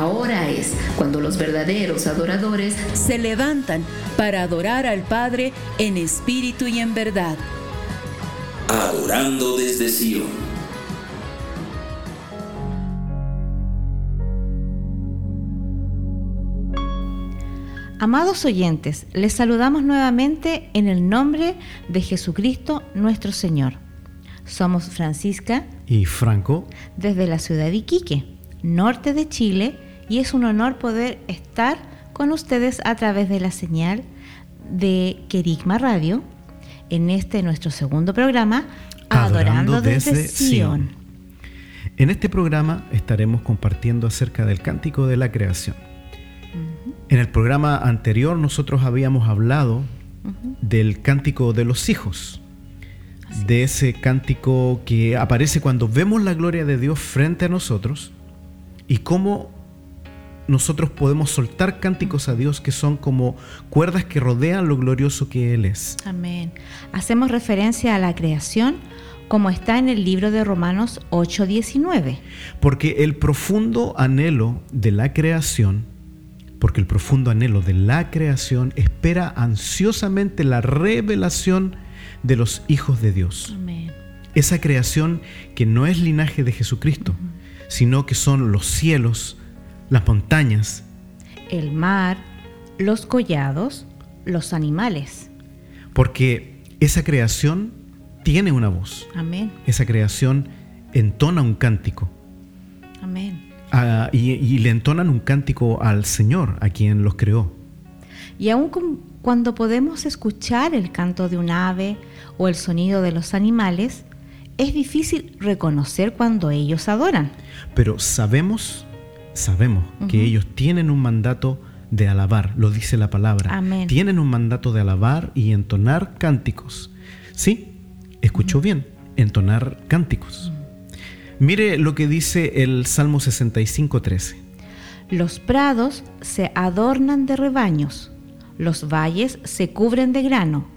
Ahora es cuando los verdaderos adoradores se levantan para adorar al Padre en espíritu y en verdad. Adorando desde Sion. Amados oyentes, les saludamos nuevamente en el nombre de Jesucristo nuestro Señor. Somos Francisca y Franco desde la ciudad de Iquique, norte de Chile, y es un honor poder estar con ustedes a través de la señal de Querigma Radio en este nuestro segundo programa, Adorando, desde, Sion. En este programa estaremos compartiendo acerca del cántico de la creación. En el programa anterior nosotros habíamos hablado del cántico de los hijos, de ese cántico que aparece cuando vemos la gloria de Dios frente a nosotros y cómo nosotros podemos soltar cánticos a Dios que son como cuerdas que rodean lo glorioso que Él es. Amén. Hacemos referencia a la creación como está en el libro de Romanos 8:19. Porque el profundo anhelo de la creación porque el profundo anhelo de la creación espera ansiosamente la revelación de los hijos de Dios. Esa creación que no es linaje de Jesucristo, sino que son los cielos, las montañas, el mar, los collados, los animales. Porque esa creación tiene una voz. Amén. Esa creación entona un cántico. Amén y, le entonan un cántico al Señor, a quien los creó. Y aun cuando podemos escuchar el canto de un ave o el sonido de los animales, es difícil reconocer cuando ellos adoran. Pero sabemos, sabemos que ellos tienen un mandato de alabar, lo dice la palabra. Amén. Tienen un mandato de alabar y entonar cánticos. Sí, escuchó bien, entonar cánticos. Mire lo que dice el Salmo 65.13. Los prados se adornan de rebaños, los valles se cubren de grano,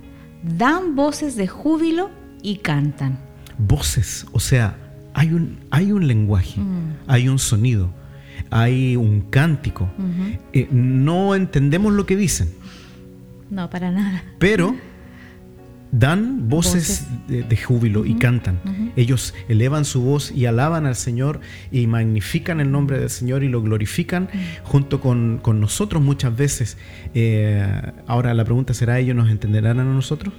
dan voces de júbilo y cantan. Voces, o sea, hay un, hay un lenguaje, mm. hay un sonido, hay un cántico. Eh, no entendemos lo que dicen. No, para nada. Pero dan voces, De, júbilo y cantan. Ellos elevan su voz y alaban al Señor y magnifican el nombre del Señor y lo glorifican junto con, nosotros muchas veces. Eh, ahora la pregunta será, ¿ellos nos entenderán a nosotros?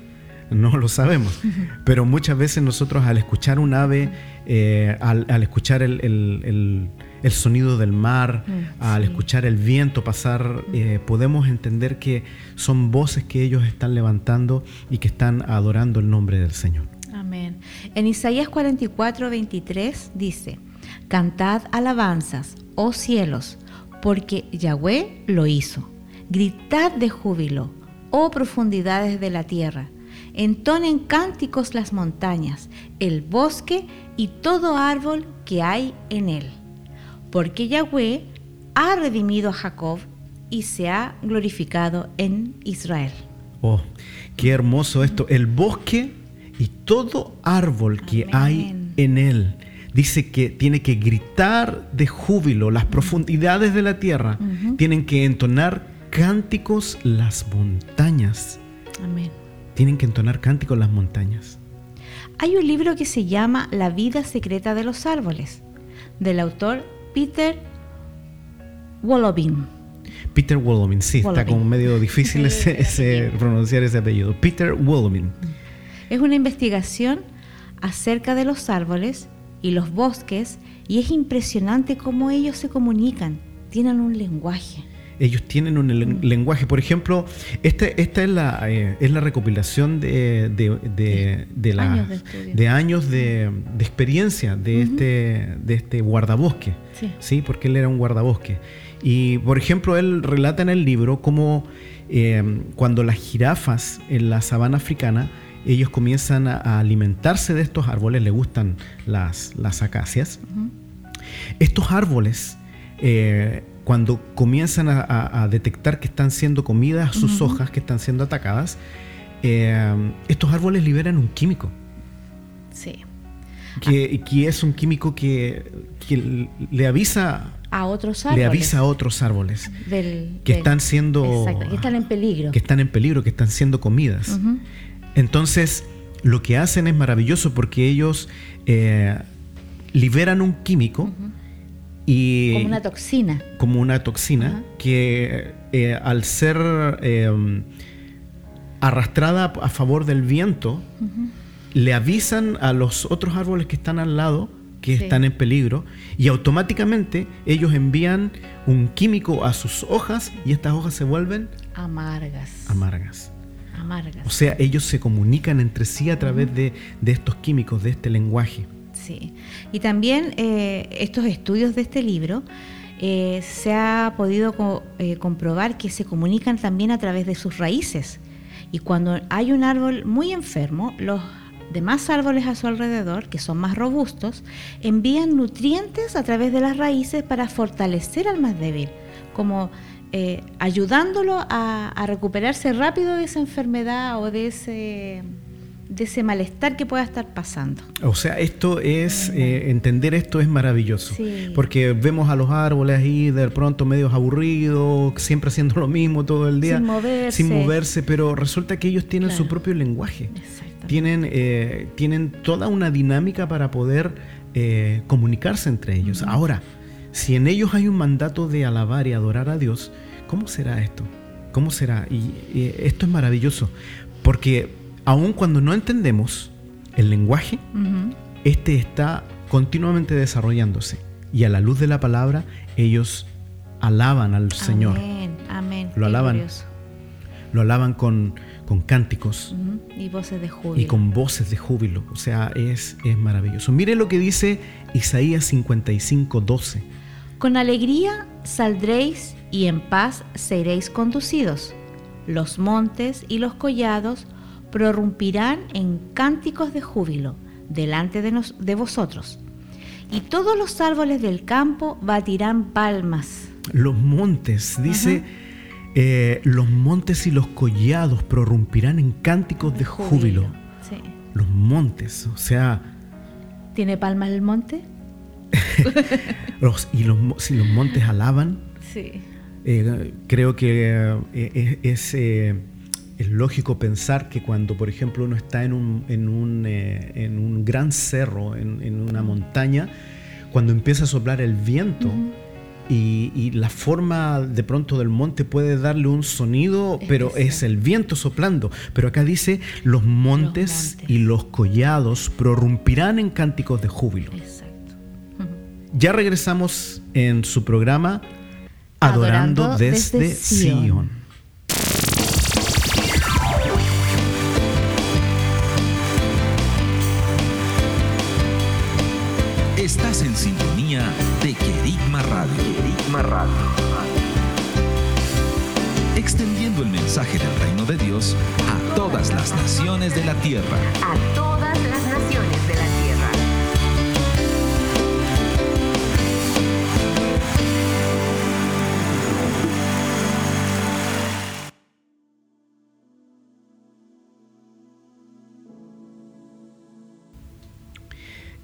No lo sabemos, pero muchas veces nosotros al escuchar un ave, eh, al, escuchar el el sonido del mar, mm, al escuchar el viento pasar, eh, podemos entender que son voces que ellos están levantando y que están adorando el nombre del Señor. Amén. En Isaías 44, 23 dice, Cantad alabanzas, oh cielos, porque Yahweh lo hizo. Gritad de júbilo, oh profundidades de la tierra. Entonen cánticos las montañas, el bosque y todo árbol que hay en él porque Yahweh ha redimido a Jacob y se ha glorificado en Israel. Oh, qué hermoso esto. El bosque y todo árbol que hay en él. Dice que tiene que gritar de júbilo las profundidades de la tierra. Tienen que entonar cánticos las montañas. Amén. Tienen que entonar cánticos las montañas. Hay un libro que se llama La vida secreta de los árboles, del autor Peter Wolobin. Peter Wolobin, sí, está como medio difícil ese, pronunciar ese apellido. Peter Wolobin. Es una investigación acerca de los árboles y los bosques y es impresionante cómo ellos se comunican, tienen un lenguaje ellos tienen un lenguaje. Por ejemplo, este, esta es, la, eh, es la recopilación de, de, de, años de, años de, experiencia de, este, de este guardabosque, sí. Porque él era un guardabosque. Y, por ejemplo, él relata en el libro cómo em, cuando las jirafas en la sabana africana, ellos comienzan a, alimentarse de estos árboles, le gustan las, las acacias. Estos árboles eh, cuando comienzan a, detectar que están siendo comidas sus hojas, que están siendo atacadas, eh, estos árboles liberan un químico. Sí. Que, es un químico que, le avisa a otros árboles. Le avisa a otros árboles del- que del- están siendo Exacto, que están en peligro. que están en peligro, que están siendo comidas. Entonces, lo que hacen es maravilloso porque ellos eh, liberan un químico y Como una toxina. como una toxina que eh, al ser eh, arrastrada a favor del viento, le avisan a los otros árboles que están al lado que Sí. están en peligro y automáticamente ellos envían un químico a sus hojas y estas hojas se vuelven Amargas. amargas. Amargas. O sea, ellos se comunican entre sí a través de, de estos químicos, de este lenguaje. Sí. Y también eh, estos estudios de este libro eh, se ha podido eh, comprobar que se comunican también a través de sus raíces. Y cuando hay un árbol muy enfermo, los demás árboles a su alrededor, que son más robustos, envían nutrientes a través de las raíces para fortalecer al más débil, como ayudándolo a, a recuperarse rápido de esa enfermedad o de ese, de ese malestar que pueda estar pasando. O sea, esto es, eh, entender esto es maravilloso. Sí. Porque vemos a los árboles ahí de pronto medios aburridos, siempre haciendo lo mismo todo el día. Sin moverse. Sin moverse, pero resulta que ellos tienen su propio lenguaje. Tienen, eh, tienen toda una dinámica para poder eh, comunicarse entre ellos. Ahora, si en ellos hay un mandato de alabar y adorar a Dios, ¿cómo será esto? ¿Cómo será? Y, y esto es maravilloso, porque aun cuando no entendemos el lenguaje, este está continuamente desarrollándose. Y a la luz de la palabra, ellos alaban al Señor. Amén, amén. Lo Qué alaban. glorioso. Lo alaban con, con cánticos. Y voces de júbilo. y con voces de júbilo. O sea, es, es maravilloso. Mire lo que dice Isaías 55, 12. Con alegría saldréis y en paz seréis conducidos. Los montes y los collados prorrumpirán en cánticos de júbilo delante de, nos- de vosotros. Y todos los árboles del campo batirán palmas. Los montes, dice, eh, los montes y los collados prorrumpirán en cánticos de júbilo. Sí. Los montes, o sea, ¿Tiene palmas el monte? los, y los, si los montes alaban, Sí. Eh, creo que eh, es, es, lógico pensar que cuando, por ejemplo, uno está en un, en un, eh, en un gran cerro, en, en una montaña, cuando empieza a soplar el viento y, y la forma de pronto del monte puede darle un sonido, pero es el viento soplando. Pero acá dice, los montes, montes. y los collados prorrumpirán en cánticos de júbilo. Exacto. Ya regresamos en su programa Adorando, Adorando desde, desde Sion. Sion. Radio. Extendiendo el mensaje del reino de Dios a todas las naciones de la tierra. a todas las naciones de la tierra.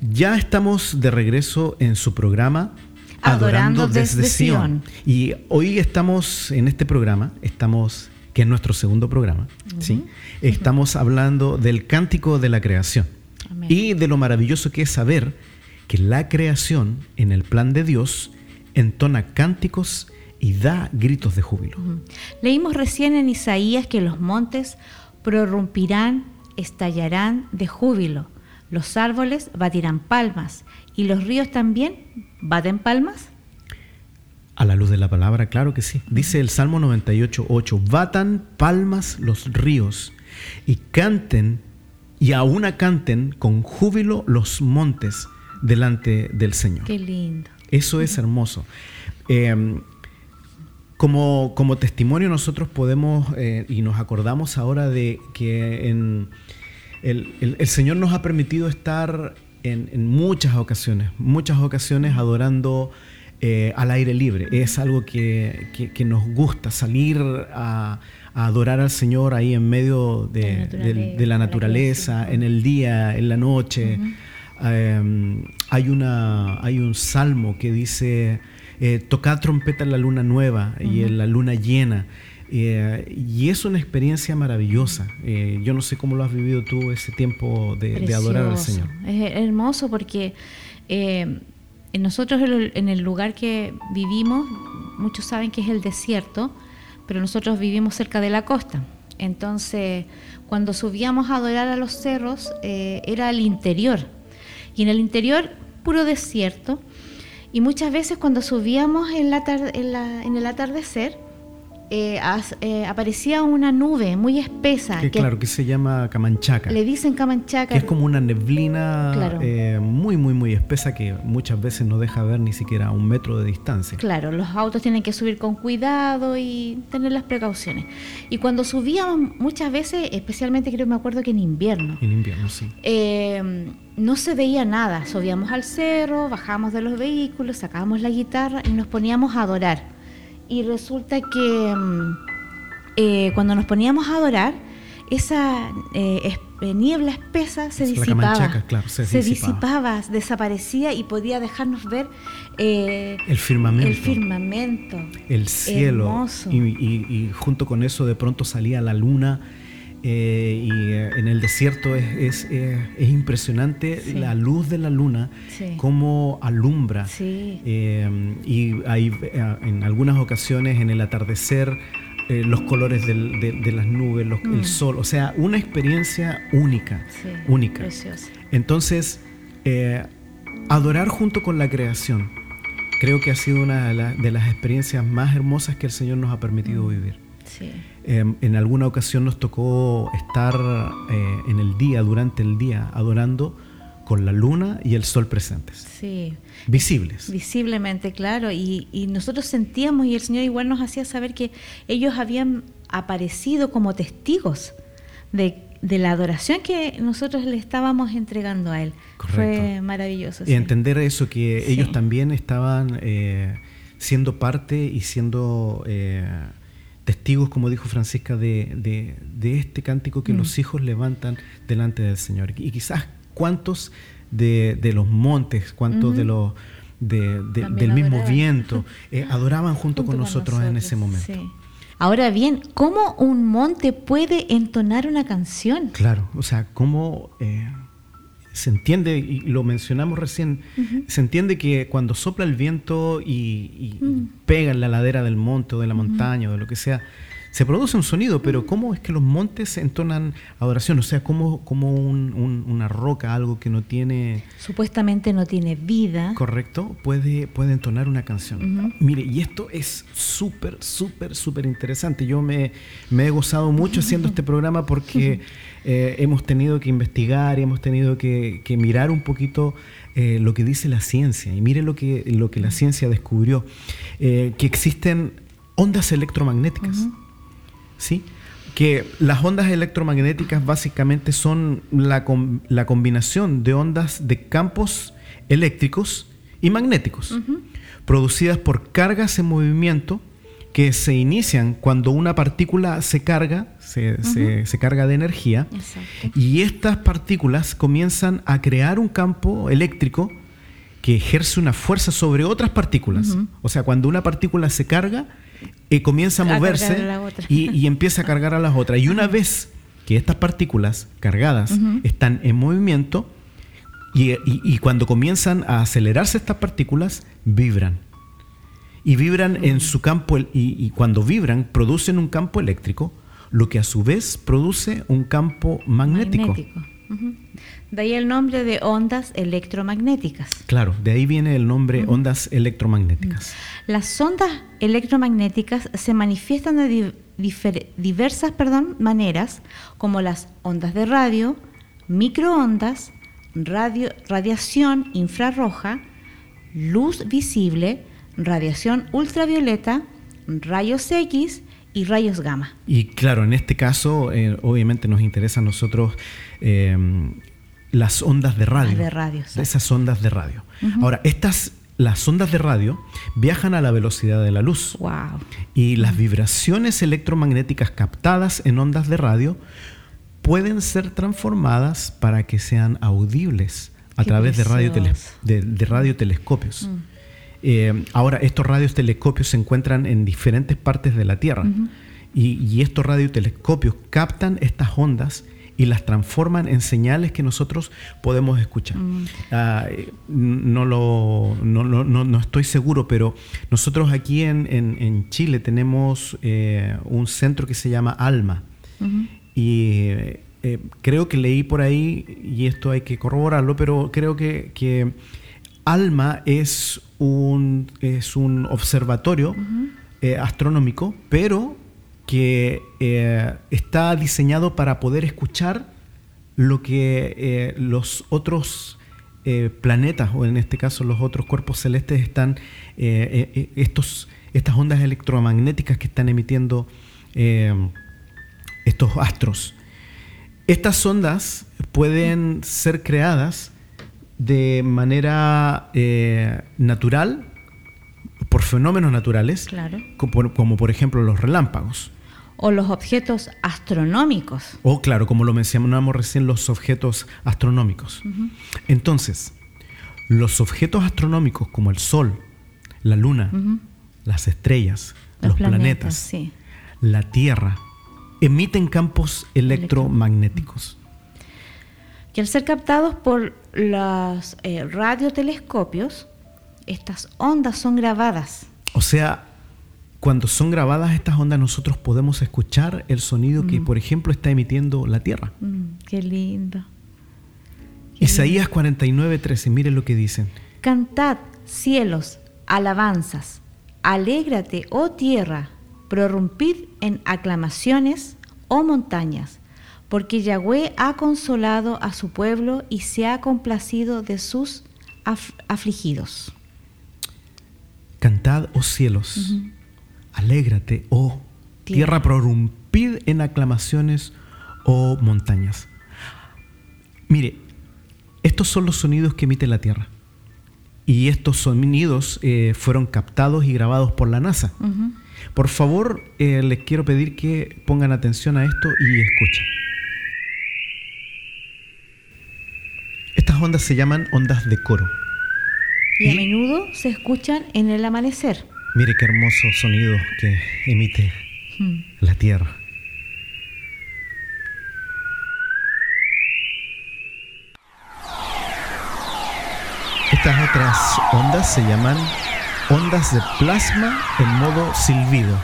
Ya estamos de regreso en su programa Adorando desde Sion. Y hoy estamos en este programa, estamos que es nuestro segundo programa, ¿sí? Estamos hablando del cántico de la creación Amén. y de lo maravilloso que es saber que la creación en el plan de Dios entona cánticos y da gritos de júbilo. Leímos recién en Isaías que los montes prorrumpirán, estallarán de júbilo, los árboles batirán palmas y los ríos también baten palmas. A la luz de la palabra, claro que sí. Dice el Salmo 98, 8, batan palmas los ríos y canten, y aún canten con júbilo los montes delante del Señor. Qué lindo. Eso es hermoso. Eh, como, como testimonio nosotros podemos eh, y nos acordamos ahora de que en el, el- el Señor nos ha permitido estar en, en muchas ocasiones, muchas ocasiones adorando eh, al aire libre. Es algo que, que- que nos gusta, salir a, a adorar al Señor ahí en medio de, La del- de la naturaleza, en el día, en la noche. Eh, hay, una, hay un salmo que dice, eh, trompeta en la luna nueva y en la luna llena. Eh, y es una experiencia maravillosa. Eh, yo no sé cómo lo has vivido tú ese tiempo de, de adorar al. Señor. Es hermoso porque eh, nosotros en el- el lugar que vivimos, muchos saben que es el desierto, pero nosotros vivimos cerca de la costa. Entonces, cuando subíamos a adorar a los cerros, eh, era al interior. Y en el interior, puro desierto. Y muchas veces cuando subíamos en, la en, la- en el atardecer, eh, as- eh, aparecía una nube muy espesa. Que, claro, que se llama Camanchaca. le dicen Camanchaca. que es como una neblina Claro. eh, muy, muy, muy espesa que muchas veces no deja ver ni siquiera a un metro de distancia. Claro, los autos tienen que subir con cuidado y tener las precauciones. Y cuando subíamos muchas veces, especialmente creo me acuerdo que en invierno, En invierno, sí. eh, no se veía nada. Subíamos al cerro, bajábamos de los vehículos, sacábamos la guitarra y nos poníamos a adorar. Y resulta que mm, eh, cuando nos poníamos a adorar, esa eh, eh, niebla espesa se Es disipaba. claro, se disipaba. disipaba, desaparecía y podía dejarnos ver eh, El firmamento. el firmamento. el cielo Hermoso. y, y- y junto con eso de pronto salía la luna eh, y eh, en el desierto es, es, eh, es impresionante Sí. la luz de la luna Sí. cómo alumbra Sí. Y hay en algunas ocasiones en el atardecer los colores del- de, de las nubes los- Mm. el sol o sea una experiencia única única entonces, adorar junto con la creación, creo que ha sido una de, la- de las experiencias más hermosas que el Señor nos ha permitido vivir. Sí. Eh, en alguna ocasión nos tocó estar eh, en el día, durante el día, adorando con la luna y el sol presentes, Sí. visibles. Visiblemente, claro. Y, y nosotros sentíamos, y el Señor igual nos hacía saber que ellos habían aparecido como testigos de, de la adoración que nosotros le estábamos entregando a Él. Correcto. Fue maravilloso. Y sí. entender eso, que Sí. ellos también estaban eh, siendo parte y siendo eh, testigos, como dijo Francisca, de, de- de este cántico que Mm. los hijos levantan delante del Señor. Y quizás cuántos de, de los montes, cuántos de los de- del mismo adoraban. viento eh, adoraban junto, con, nosotros en ese momento. sí. Ahora bien, ¿cómo un monte puede entonar una canción? Claro, o sea, cómo eh, se entiende, y lo mencionamos recién, se entiende que cuando sopla el viento y, y pega en la ladera del monte o de la montaña o de lo que sea, se produce un sonido, pero ¿cómo es que los montes entonan adoración? O sea, ¿cómo, cómo un- un- una roca, algo que no tiene Supuestamente no tiene vida. correcto, puede, puede entonar una canción. Mire, y esto es súper, súper, súper interesante. Yo me, me he gozado mucho haciendo este programa porque eh, hemos tenido que investigar y hemos tenido que, que mirar un poquito eh, lo que dice la ciencia. Y mire lo que, lo que la ciencia descubrió, eh, que existen ondas electromagnéticas. ¿Sí? Que las ondas electromagnéticas básicamente son la, com- la combinación de ondas de campos eléctricos y magnéticos, producidas por cargas en movimiento que se inician cuando una partícula se carga, se, se- se carga de energía, Exacto. y estas partículas comienzan a crear un campo eléctrico que ejerce una fuerza sobre otras partículas. O sea, cuando una partícula se carga, eh, comienza a moverse a y, y empieza a cargar a las otras. Y una vez que estas partículas cargadas están en movimiento, y, y- y cuando comienzan a acelerarse estas partículas, vibran. Y vibran en su campo, y, y cuando vibran, producen un campo eléctrico, lo que a su vez produce un campo magnético. Ujú. De ahí el nombre de ondas electromagnéticas. Claro, de ahí viene el nombre ondas electromagnéticas. Las ondas electromagnéticas se manifiestan de diversas perdón, maneras, como las ondas de radio, microondas, radio, radiación infrarroja, luz visible, radiación ultravioleta, rayos X y rayos gamma. Y claro, en este caso, eh, obviamente nos interesa a nosotros eh, las ondas de radio. Las de radio. Esas ondas de radio. Ahora, estas, las ondas de radio viajan a la velocidad de la luz. Wow. Y las vibraciones electromagnéticas captadas en ondas de radio pueden ser transformadas para que sean audibles a Qué través de, radio de radiotelescopios. Eh, ahora, estos radiotelescopios se encuentran en diferentes partes de la Tierra y, y estos radiotelescopios captan estas ondas y las transforman en señales que nosotros podemos escuchar. Ah, eh, no, lo, no, no, no, estoy seguro, pero nosotros aquí en, en, Chile tenemos eh, un centro que se llama Alma. Y eh, creo que leí por ahí, y esto hay que corroborarlo, pero creo que, que Alma es un, es un observatorio astronómico, pero que eh, está diseñado para poder escuchar lo que eh, los otros eh, planetas, o en este caso los otros cuerpos celestes, están, estos, estas ondas electromagnéticas que están emitiendo estos astros. Estas ondas pueden ser creadas de manera natural por fenómenos naturales, como, por ejemplo los relámpagos o los objetos astronómicos. O claro, como lo mencionamos recién, los objetos astronómicos. Entonces, los objetos astronómicos como el Sol, la Luna, las estrellas, los, planetas, la Tierra, emiten campos electromagnéticos. Que al ser captados por los eh, radiotelescopios, estas ondas son grabadas. O sea, cuando son grabadas estas ondas nosotros podemos escuchar el sonido que, mm. por ejemplo, está emitiendo la Tierra. Mm, qué lindo. Isaías 49, 13, miren lo que dicen. Cantad, cielos, alabanzas. Alégrate, oh tierra, prorrumpid en aclamaciones, oh montañas, porque Yahweh ha consolado a su pueblo y se ha complacido de sus afligidos. Cantad, oh cielos. Alégrate, oh tierra, prorrumpid en aclamaciones, oh montañas. Mire, estos son los sonidos que emite la Tierra. Y estos sonidos eh, fueron captados y grabados por la NASA. Por favor, eh, les quiero pedir que pongan atención a esto y escuchen. Estas ondas se llaman ondas de coro. y a menudo se escuchan en el amanecer. Mire qué hermoso sonido que emite hmm. la tierra. Estas otras ondas se llaman ondas de plasma en modo silbido.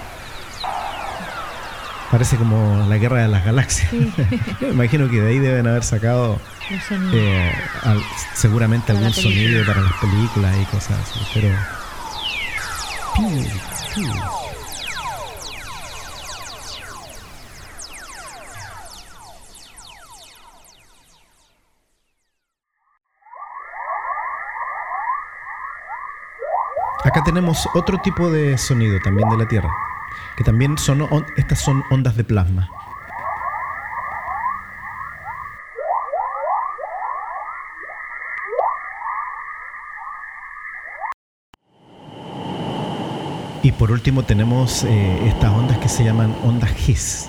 Parece como la guerra de las galaxias. me imagino que de ahí deben haber sacado eh, seguramente algún sonido para las películas y cosas así. Pero Acá tenemos otro tipo de sonido también de la Tierra, que también son estas son ondas de plasma. Y por último tenemos eh, estas ondas que se llaman ondas GIS.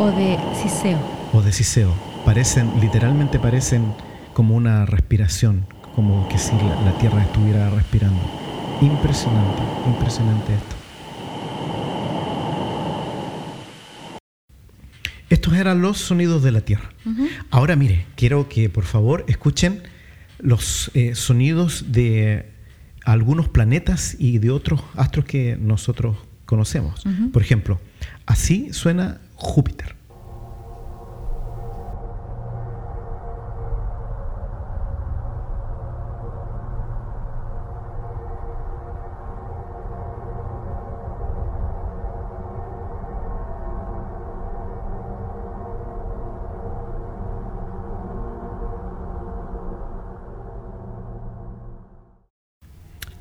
O de siseo. O de siseo. Parecen, literalmente parecen como una respiración, como que si la, Tierra estuviera respirando. Impresionante, impresionante esto. Estos eran los sonidos de la Tierra. Ahora mire, quiero que por favor escuchen los eh, sonidos de algunos planetas y de otros astros que nosotros conocemos. Por ejemplo, así suena Júpiter.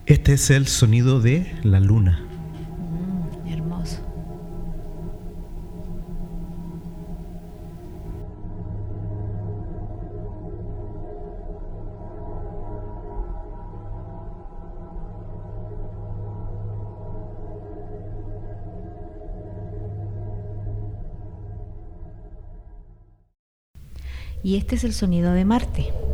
Este es el sonido de la luna. Mm, hermoso. Y este es el sonido de Marte.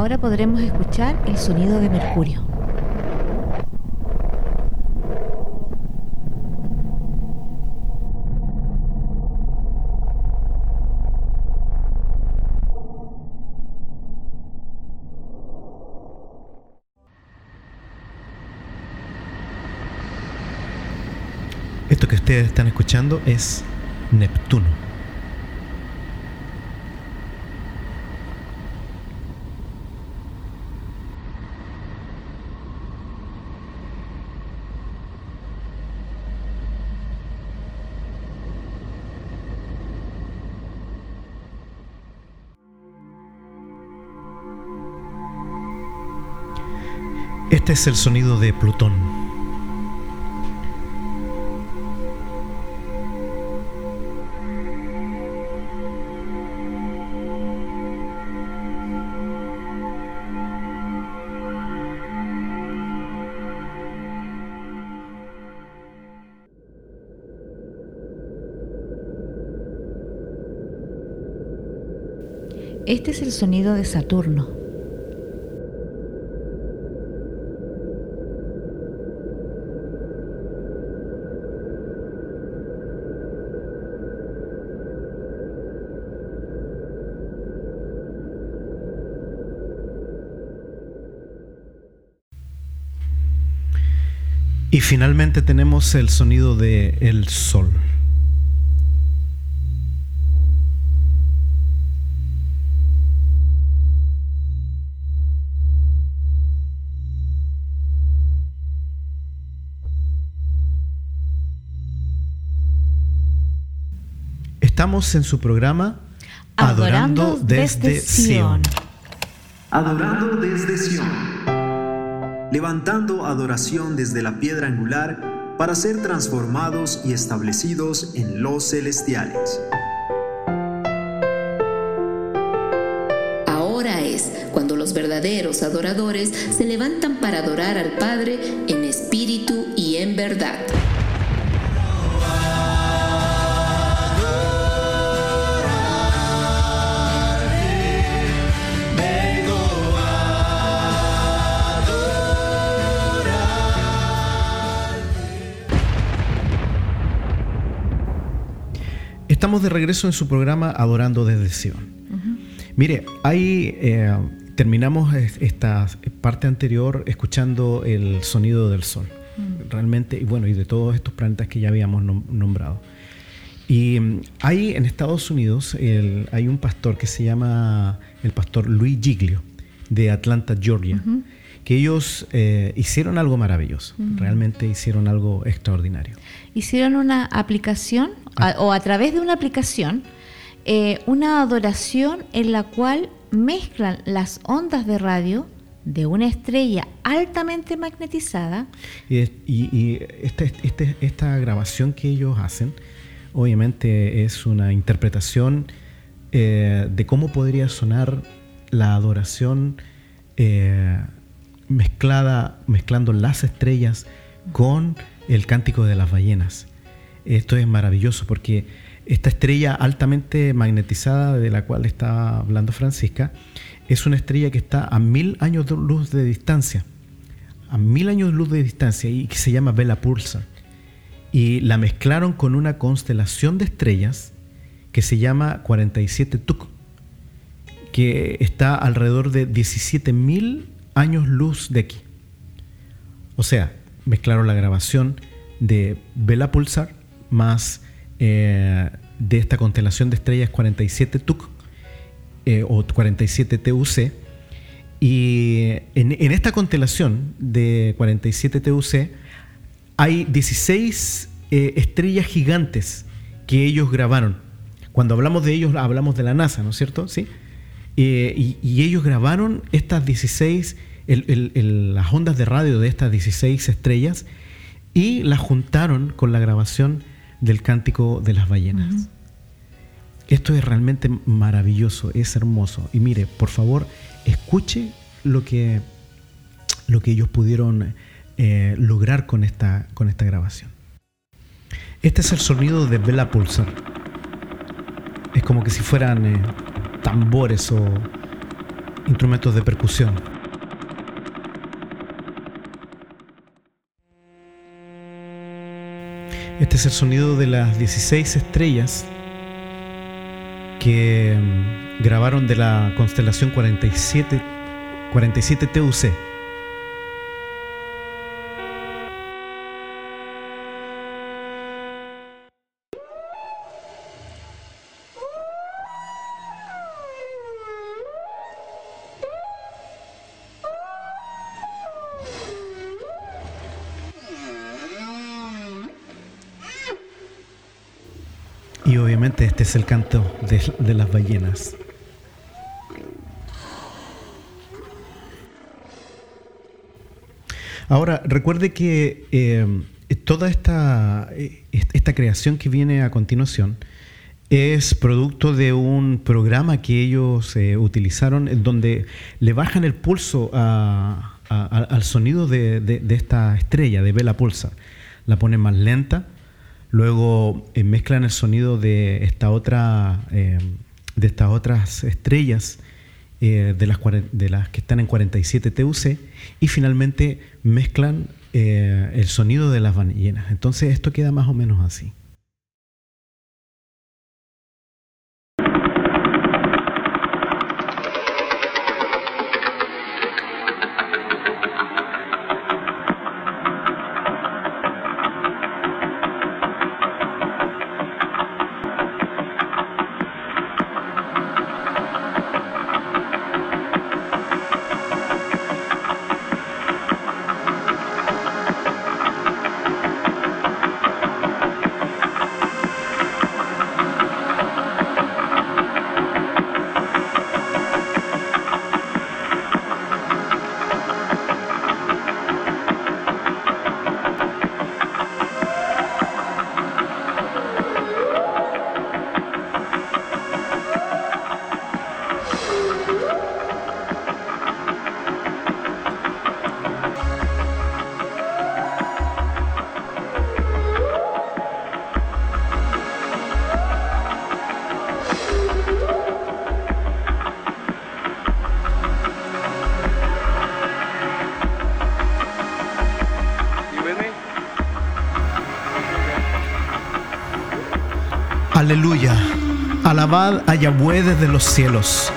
Ahora podremos escuchar el sonido de Mercurio. Esto que ustedes están escuchando es Neptuno. Este es el sonido de Plutón. Este es el sonido de Saturno. Y finalmente tenemos el sonido de el sol. Estamos en su programa Adorando, desde, Sion. Adorando desde Sion. Levantando adoración desde la piedra angular para ser transformados y establecidos en los celestiales. Ahora es cuando los verdaderos adoradores se levantan para adorar al Padre en espíritu y en verdad. Estamos de regreso en su programa Adorando desde Sion. Mire, ahí eh, terminamos es- esta parte anterior escuchando el sonido del sol. Realmente, y bueno, y de todos estos planetas que ya habíamos nom- nombrado. Y mm, hay en Estados Unidos, el- hay un pastor que se llama el pastor Luis Giglio, de Atlanta, Georgia, que ellos eh, hicieron algo maravilloso, realmente hicieron algo extraordinario. Hicieron una aplicación, a- o a través de una aplicación, eh, una adoración en la cual mezclan las ondas de radio de una estrella altamente magnetizada. Y, y- y este- este- esta grabación que ellos hacen, obviamente es una interpretación eh, de cómo podría sonar la adoración eh, mezclada, mezclando las estrellas con el cántico de las ballenas. Esto es maravilloso porque esta estrella altamente magnetizada de la cual está hablando Francisca es una estrella que está a mil años de luz de distancia a mil años de luz de distancia y que se llama Vela Pulsar. Y la mezclaron con una constelación de estrellas que se llama 47 Tuk, que está alrededor de 17 mil años luz de aquí. O sea, mezclaron la grabación de Vela Pulsar más eh, de esta constelación de estrellas 47 Tuk eh, o 47 TUC. Y en, en esta constelación de 47 TUC hay 16 eh, estrellas gigantes que ellos grabaron. Cuando hablamos de ellos, hablamos de la NASA, ¿no es cierto? Sí. Eh, y, y ellos grabaron estas 16, el- el- el- las ondas de radio de estas 16 estrellas y las juntaron con la grabación del cántico de las ballenas. Esto es realmente maravilloso, es hermoso. Y mire, por favor, escuche lo que, lo que ellos pudieron eh, lograr con esta, con esta grabación. Este es el sonido de Vela Pulsar. Es como que si fueran eh, tambores o... instrumentos de percusión. Este es el sonido de las 16 estrellas que mm, grabaron de la constelación 47, 47 TUC. Este es el canto de, las ballenas. Ahora, recuerde que eh, toda esta, esta creación que viene a continuación es producto de un programa que ellos eh, utilizaron donde le bajan el pulso al sonido de, de- de esta estrella, de Vela Pulsar. La ponen más lenta, luego eh, mezclan el sonido de esta otra, eh, de estas otras estrellas eh, de, las, de las que están en 47 TUC y finalmente mezclan eh, el sonido de las ballenas. Entonces esto queda más o menos así. Aleluya. Alabad a Yahweh desde los cielos.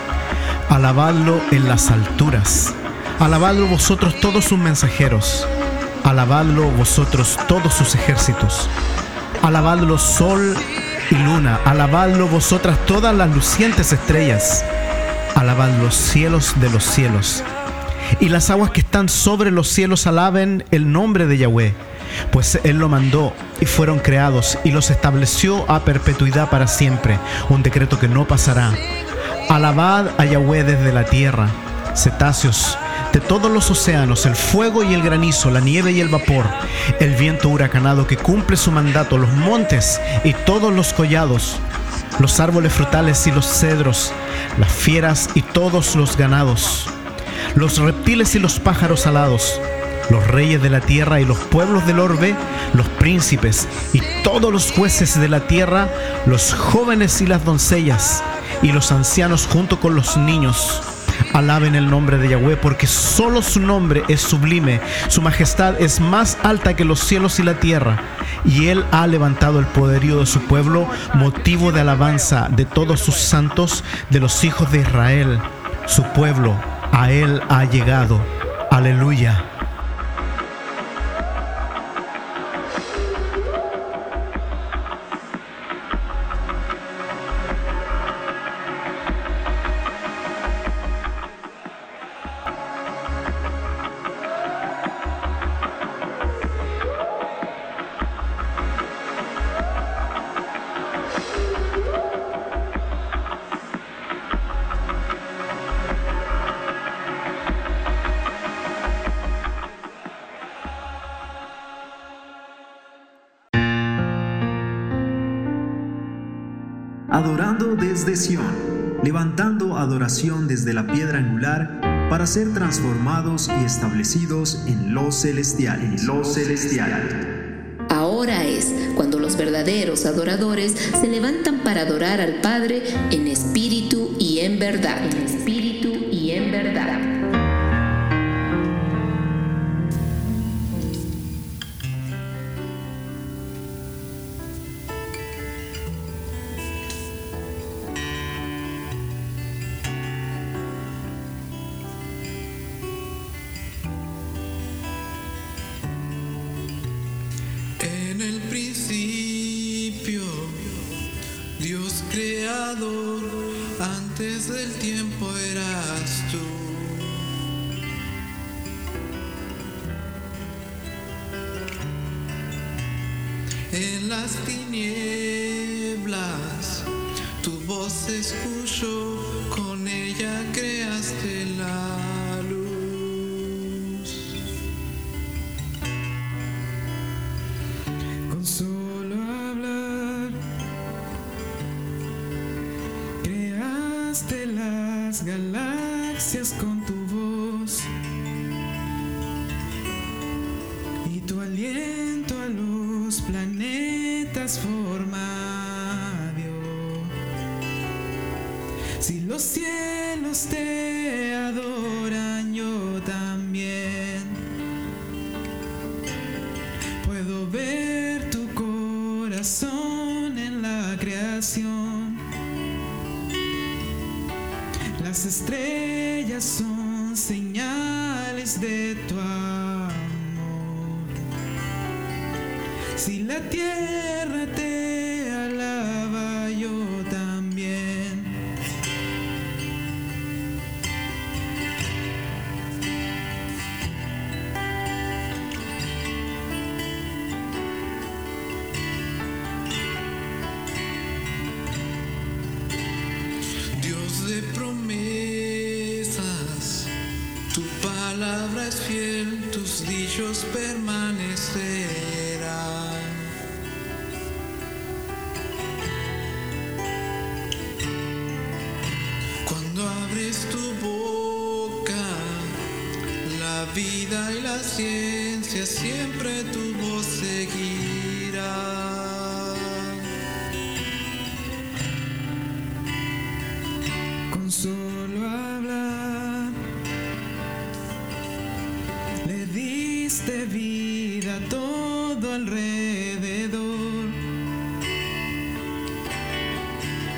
Alabadlo en las alturas. Alabadlo vosotros todos sus mensajeros. Alabadlo vosotros todos sus ejércitos. Alabadlo sol y luna. Alabadlo vosotras todas las lucientes estrellas. Alabad los cielos de los cielos. Y las aguas que están sobre los cielos alaben el nombre de Yahweh, pues Él lo mandó y fueron creados y los estableció a perpetuidad para siempre, un decreto que no pasará. Alabad a Yahweh desde la tierra, cetáceos de todos los océanos, el fuego y el granizo, la nieve y el vapor, el viento huracanado que cumple su mandato, los montes y todos los collados, los árboles frutales y los cedros, las fieras y todos los ganados, los reptiles y los pájaros alados, los reyes de la tierra y los pueblos del orbe, los príncipes y todos los jueces de la tierra, los jóvenes y las doncellas, y los ancianos junto con los niños. Alaben el nombre de Yahweh porque solo su nombre es sublime, su majestad es más alta que los cielos y la tierra, y él ha levantado el poderío de su pueblo, motivo de alabanza de todos sus santos, de los hijos de Israel, su pueblo, a él ha llegado. Aleluya. Transformados y establecidos en lo celestial. Ahora es cuando los verdaderos adoradores se levantan para adorar al Padre en espíritu y en verdad. Las estrellas son señales de tu amor. Si la tierra te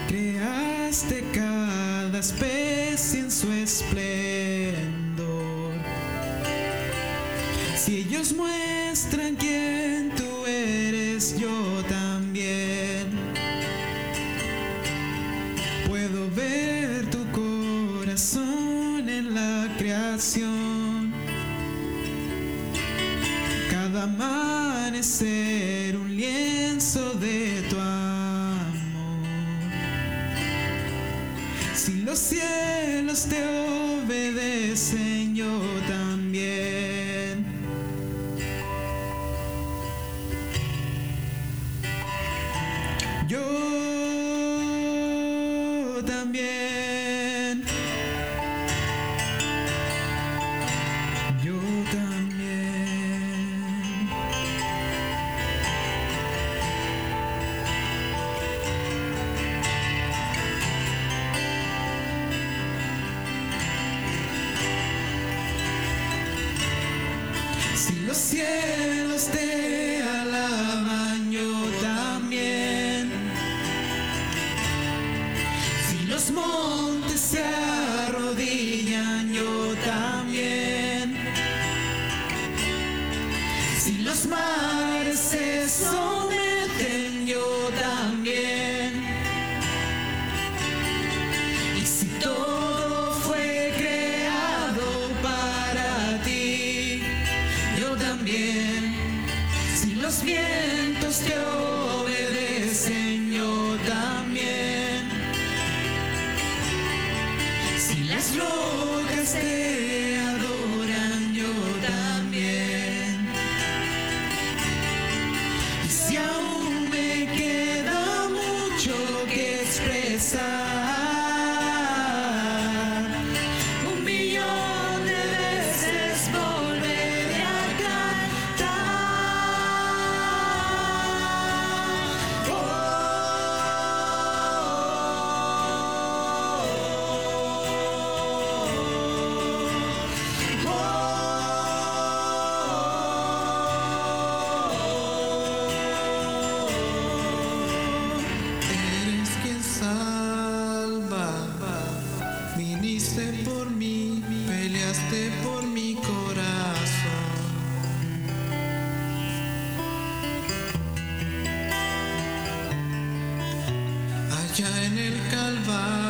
Creaste cada especie en su esplendor. Si ellos muestran que los montes se arrodillan, yo también. Si los mares se son por mi corazón. Allá en el Calvario.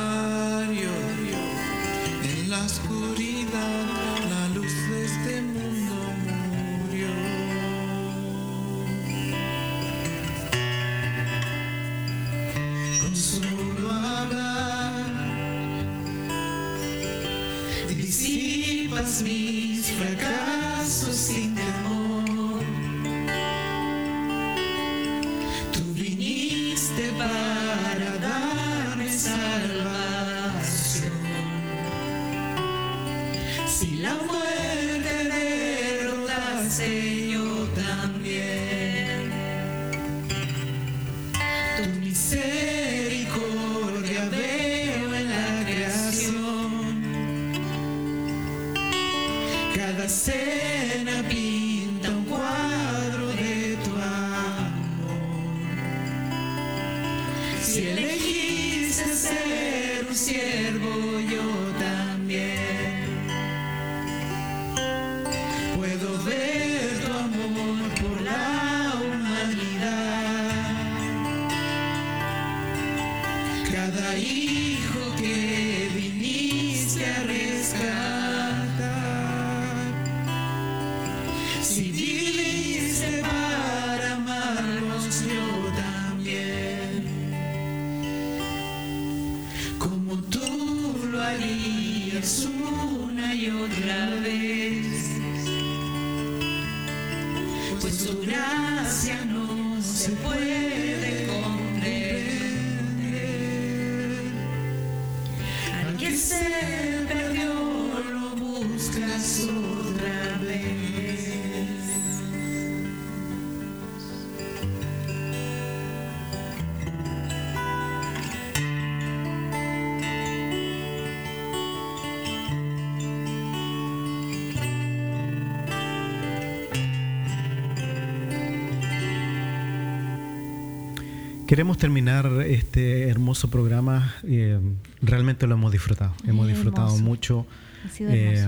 Queremos terminar este hermoso programa. eh, realmente lo hemos disfrutado. Hemos Muy disfrutado hermoso. mucho. Ha sido eh,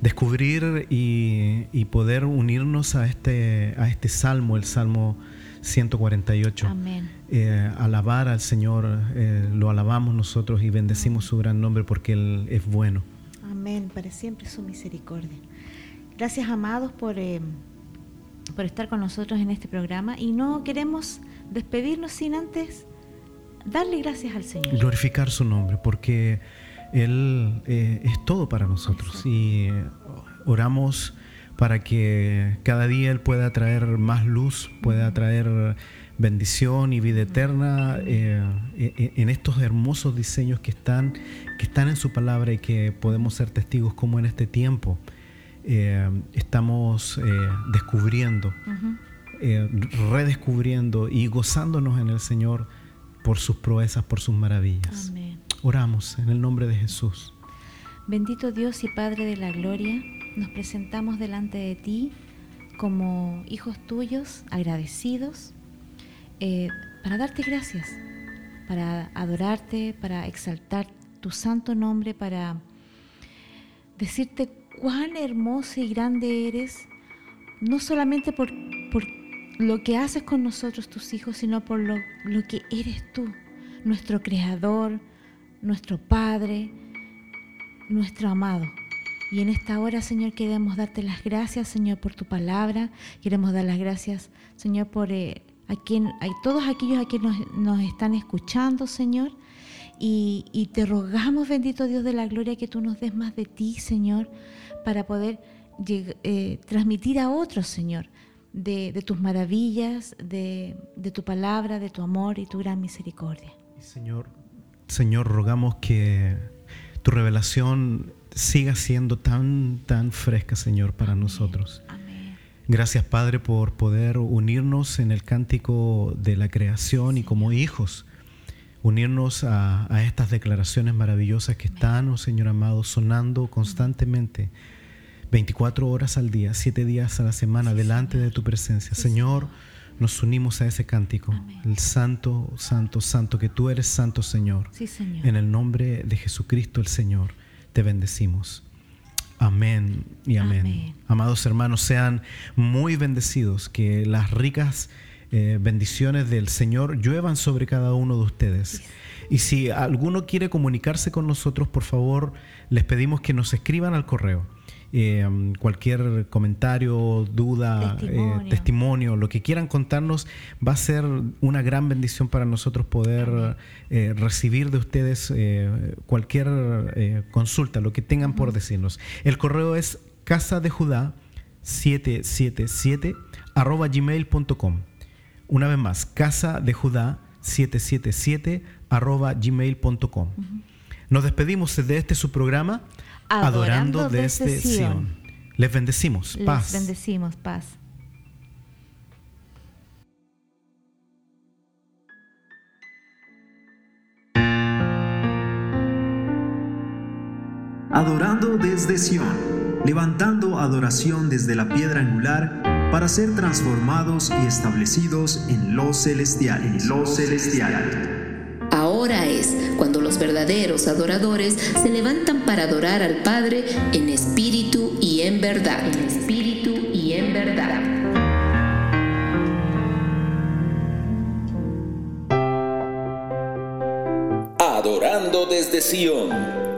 descubrir y, y poder unirnos a este, a este salmo, el Salmo 148. Amén. Eh, alabar al Señor, eh, lo alabamos nosotros y bendecimos su gran nombre porque Él es bueno. Amén, para siempre su misericordia. Gracias, amados, por, eh, por estar con nosotros en este programa. Y no queremos despedirnos sin antes darle gracias al Señor. glorificar su nombre, porque Él eh, es todo para nosotros. Y eh, oramos para que cada día Él pueda traer más luz, pueda traer bendición y vida eterna eh, eh, en estos hermosos diseños que están, que están en su palabra y que podemos ser testigos como en este tiempo eh, estamos eh, descubriendo eh, redescubriendo y gozándonos en el Señor por sus proezas, por sus maravillas. Amén. Oramos en el nombre de Jesús. Bendito Dios y Padre de la Gloria, nos presentamos delante de ti como hijos tuyos, agradecidos, para darte gracias, para adorarte, para exaltar tu santo nombre, para decirte cuán hermoso y grande eres, no solamente por, por lo que haces con nosotros, tus hijos, sino por lo, lo que eres tú, nuestro Creador, nuestro Padre, nuestro amado. Y en esta hora, Señor, queremos darte las gracias, Señor, por tu palabra. Queremos dar las gracias, Señor, por eh, a quien, todos aquellos a quienes nos están escuchando, Señor. Y, y te rogamos, bendito Dios de la gloria, que tú nos des más de ti, Señor, para poder eh, transmitir a otros, Señor, de, de tus maravillas, de, de tu palabra, de tu amor y tu gran misericordia. Señor, Señor, rogamos que tu revelación siga siendo tan, tan fresca, Señor, para nosotros. Amén. Gracias, Padre, por poder unirnos en el cántico de la creación y como hijos, unirnos a, a estas declaraciones maravillosas que están, oh Señor amado, sonando constantemente, 24 horas al día, 7 días a la semana, delante de tu presencia. Señor, nos unimos a ese cántico, el santo, santo, santo, que tú eres santo, Señor. Sí, Señor. En el nombre de Jesucristo el Señor, te bendecimos. Amén y amén. Amén. Amados hermanos, sean muy bendecidos, que las ricas eh, bendiciones del Señor lluevan sobre cada uno de ustedes. Y si alguno quiere comunicarse con nosotros, por favor, les pedimos que nos escriban al correo. Eh, cualquier comentario, duda, Testimonio. eh, testimonio, lo que quieran contarnos, va a ser una gran bendición para nosotros poder eh, recibir de ustedes cualquier consulta, lo que tengan por decirnos. El correo es casa de Judá 777 arroba gmail.com. Una vez más, casa de Judá 777 arroba gmail.com. Nos despedimos de este su programa, Adorando Adorando, desde, desde Sion. Sion. Les bendecimos. Les Paz. bendecimos, paz. Adorando desde Sión, levantando adoración desde la piedra angular para ser transformados y establecidos en lo celestial. En lo celestial. Ahora es cuando los verdaderos adoradores se levantan para adorar al Padre en espíritu y en verdad. En espíritu y en verdad. Adorando desde Sion.